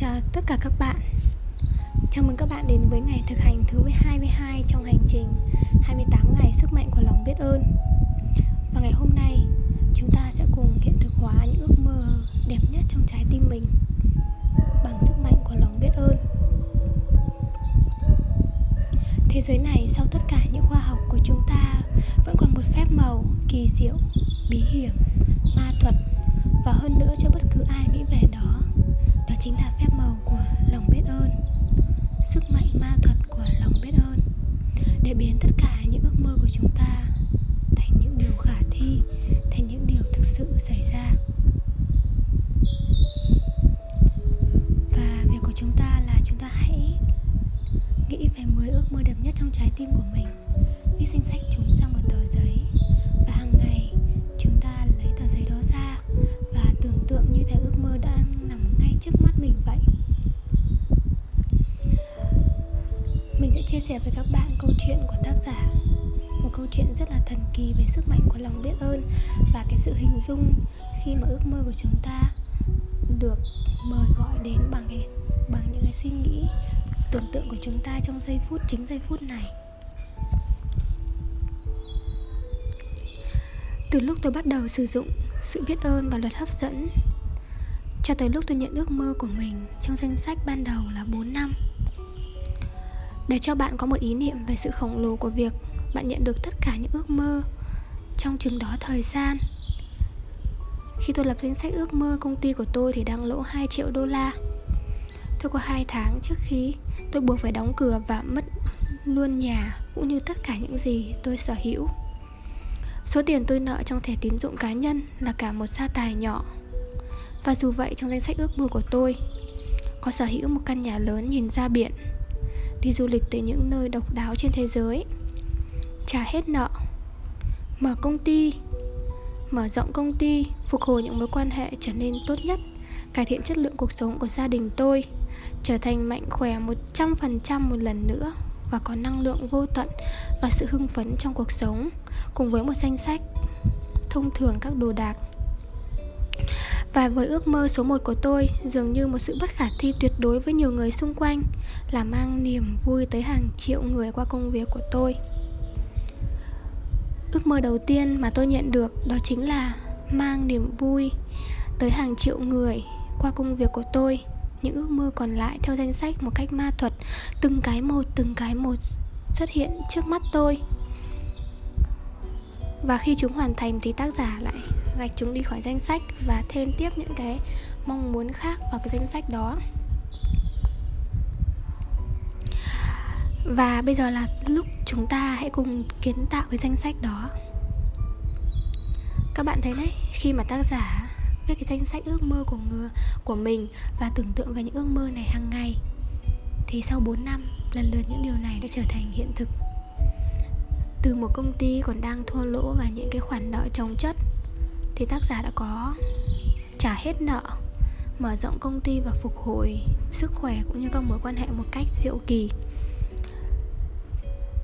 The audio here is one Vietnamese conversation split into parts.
chào tất cả các bạn. Chào mừng các bạn đến với ngày thực hành thứ 22 trong hành trình 28 ngày sức mạnh của lòng biết ơn. Và ngày hôm nay chúng ta sẽ cùng hiện thực hóa những ước mơ đẹp nhất trong trái tim mình Bằng sức mạnh của lòng biết ơn. Thế giới này sau tất cả những khoa học của chúng ta Vẫn còn một phép màu kỳ diệu, bí hiểm, ma thuật Và hơn nữa cho bất cứ ai nghĩ về đó chính là phép màu của lòng biết ơn, sức mạnh ma thuật của lòng biết ơn. Để biến tất cả những ước mơ của chúng ta thành những điều khả thi, thành những điều thực sự xảy ra. Và việc của chúng ta là chúng ta hãy nghĩ về 10 ước mơ đẹp nhất trong trái tim của mình. Viết danh sách chúng ra mình sẽ chia sẻ với các bạn câu chuyện của tác giả. Một câu chuyện rất là thần kỳ về sức mạnh của lòng biết ơn và cái sự hình dung khi mà ước mơ của chúng ta được mời gọi đến bằng cái, bằng những cái suy nghĩ, tưởng tượng của chúng ta trong giây phút, chính giây phút này. Từ lúc tôi bắt đầu sử dụng sự biết ơn và luật hấp dẫn, cho tới lúc tôi nhận ước mơ của mình trong danh sách ban đầu là 4 năm để cho bạn có một ý niệm về sự khổng lồ của việc bạn nhận được tất cả những ước mơ trong chừng đó thời gian. Khi tôi lập danh sách ước mơ, công ty của tôi thì đang lỗ 2 triệu đô la. Tôi có 2 tháng trước khi tôi buộc phải đóng cửa và mất luôn nhà, cũng như tất cả những gì tôi sở hữu. Số tiền tôi nợ trong thẻ tín dụng cá nhân là cả một gia tài nhỏ. Và dù vậy, trong danh sách ước mơ của tôi, Có sở hữu một căn nhà lớn nhìn ra biển. Đi du lịch tới những nơi độc đáo trên thế giới. Trả hết nợ. Mở công ty. Mở rộng công ty, Phục hồi những mối quan hệ trở nên tốt nhất, Cải thiện chất lượng cuộc sống của gia đình tôi, Trở thành mạnh khỏe 100% một lần nữa và có năng lượng vô tận và sự hưng phấn trong cuộc sống, cùng với một danh sách thông thường các đồ đạc và với ước mơ số 1 của tôi, dường như một sự bất khả thi tuyệt đối với nhiều người xung quanh, là mang niềm vui tới hàng triệu người qua công việc của tôi. Ước mơ đầu tiên mà tôi nhận được đó chính là mang niềm vui tới hàng triệu người qua công việc của tôi những ước mơ còn lại theo danh sách một cách ma thuật, từng cái một, từng cái một xuất hiện trước mắt tôi và khi chúng hoàn thành thì tác giả lại gạch chúng đi khỏi danh sách và thêm tiếp những cái mong muốn khác vào cái danh sách đó. Và bây giờ là lúc chúng ta hãy cùng kiến tạo cái danh sách đó. Các bạn thấy đấy, khi mà tác giả viết cái danh sách ước mơ của người của mình và tưởng tượng về những ước mơ này hàng ngày, thì sau 4 năm, lần lượt những điều này đã trở thành hiện thực. Từ một công ty còn đang thua lỗ và những cái khoản nợ chồng chất thì tác giả đã có trả hết nợ mở rộng công ty và phục hồi sức khỏe cũng như các mối quan hệ một cách diệu kỳ.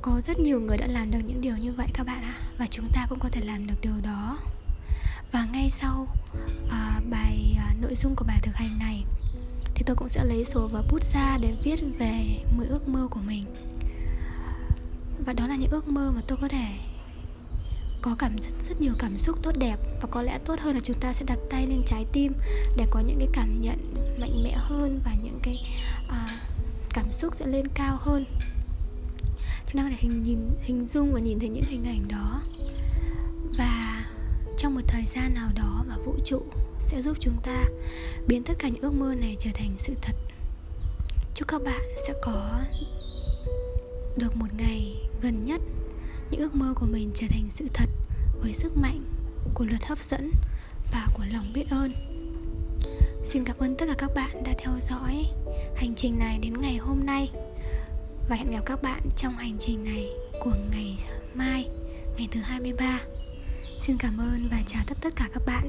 Có rất nhiều người đã làm được những điều như vậy các bạn ạ và chúng ta cũng có thể làm được điều đó. Và ngay sau à, bài à, nội dung của bài thực hành này thì tôi cũng sẽ lấy sổ và bút ra để viết về 10 ước mơ của mình. Và đó là những ước mơ mà tôi có thể có cảm rất, rất nhiều cảm xúc tốt đẹp và có lẽ tốt hơn là chúng ta sẽ đặt tay lên trái tim để có những cái cảm nhận mạnh mẽ hơn và những cái à, cảm xúc sẽ lên cao hơn. Chúng ta có thể hình nhìn hình dung và nhìn thấy những hình ảnh đó. Và trong một thời gian nào đó và vũ trụ sẽ giúp chúng ta biến tất cả những ước mơ này trở thành sự thật chúc các bạn sẽ có được một ngày gần nhất những ước mơ của mình trở thành sự thật với sức mạnh của luật hấp dẫn và của lòng biết ơn. Xin cảm ơn tất cả các bạn đã theo dõi hành trình này đến ngày hôm nay và hẹn gặp các bạn trong hành trình này của ngày mai, ngày thứ 23 Xin cảm ơn và chào tất tất cả các bạn.